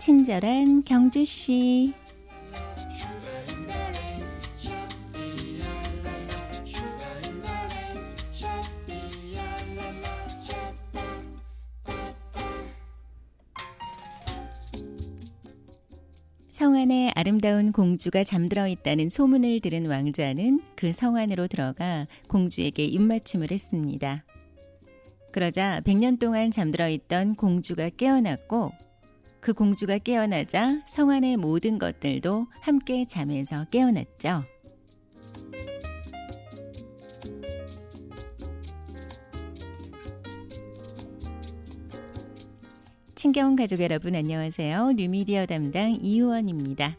친절한 경주 씨. 성 안에 아름다운 공주가 잠들어 있다는 소문을 들은 왕자는 그 성 안으로 들어가 공주에게 입맞춤을 했습니다. 그러자 100년 동안 잠들어 있던 공주가 깨어났고 그 공주가 깨어나자 성 안의 모든 것들도 함께 잠에서 깨어났죠. 친경 가족 여러분 안녕하세요. 뉴미디어 담당 이hu원입니다.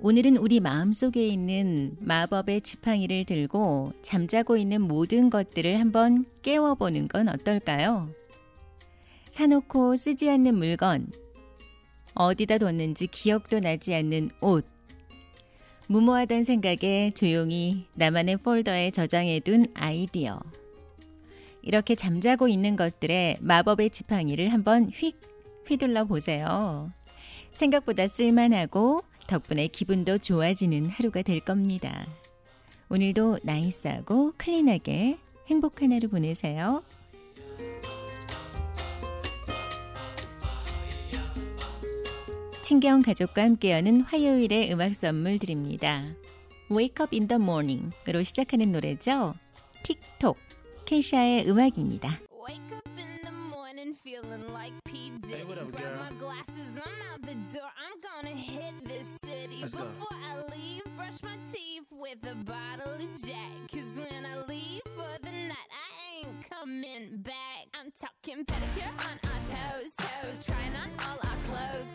오늘은 우리 마음속에 있는 마법의 지팡이를 들고 잠자고 있는 모든 것들을 한번 깨워보는 건 어떨까요? 사놓고 쓰지 않는 물건, 어디다 뒀는지 기억도 나지 않는 옷, 무모하던 생각에 조용히 나만의 폴더에 저장해둔 아이디어. 이렇게 잠자고 있는 것들의 마법의 지팡이를 한번 휙 휘둘러 보세요. 생각보다 쓸만하고 덕분에 기분도 좋아지는 하루가 될 겁니다. 오늘도 nice하고 clean하게 행복한 하루 보내세요. 친경 가족과 함께하는 화요일의 음악 선물 드립니다. Wake Up in the Morning으로 시작하는 노래죠. 틱톡 케샤의 음악입니다. Wake up in the morning feeling like P. Diddy. Hey, what up, Grab girl? my glasses, I'm out the door. I'm gonna hit this city. Let's go. Before I leave, brush my teeth with a bottle of Jack. Cause when I leave for the night, I ain't coming back. I'm talking pedicure on our toes, toes. Trying on all our clothes,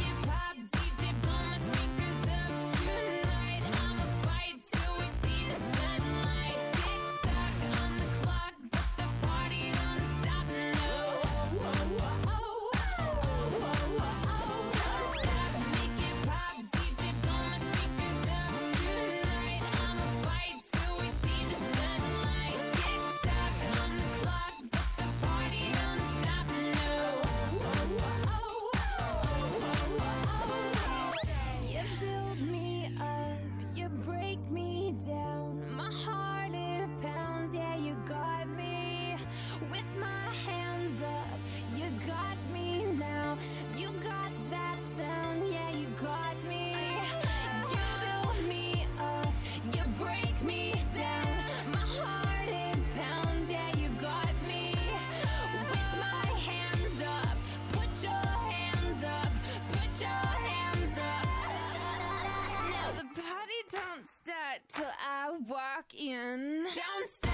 till I uh, walk in. Downstairs.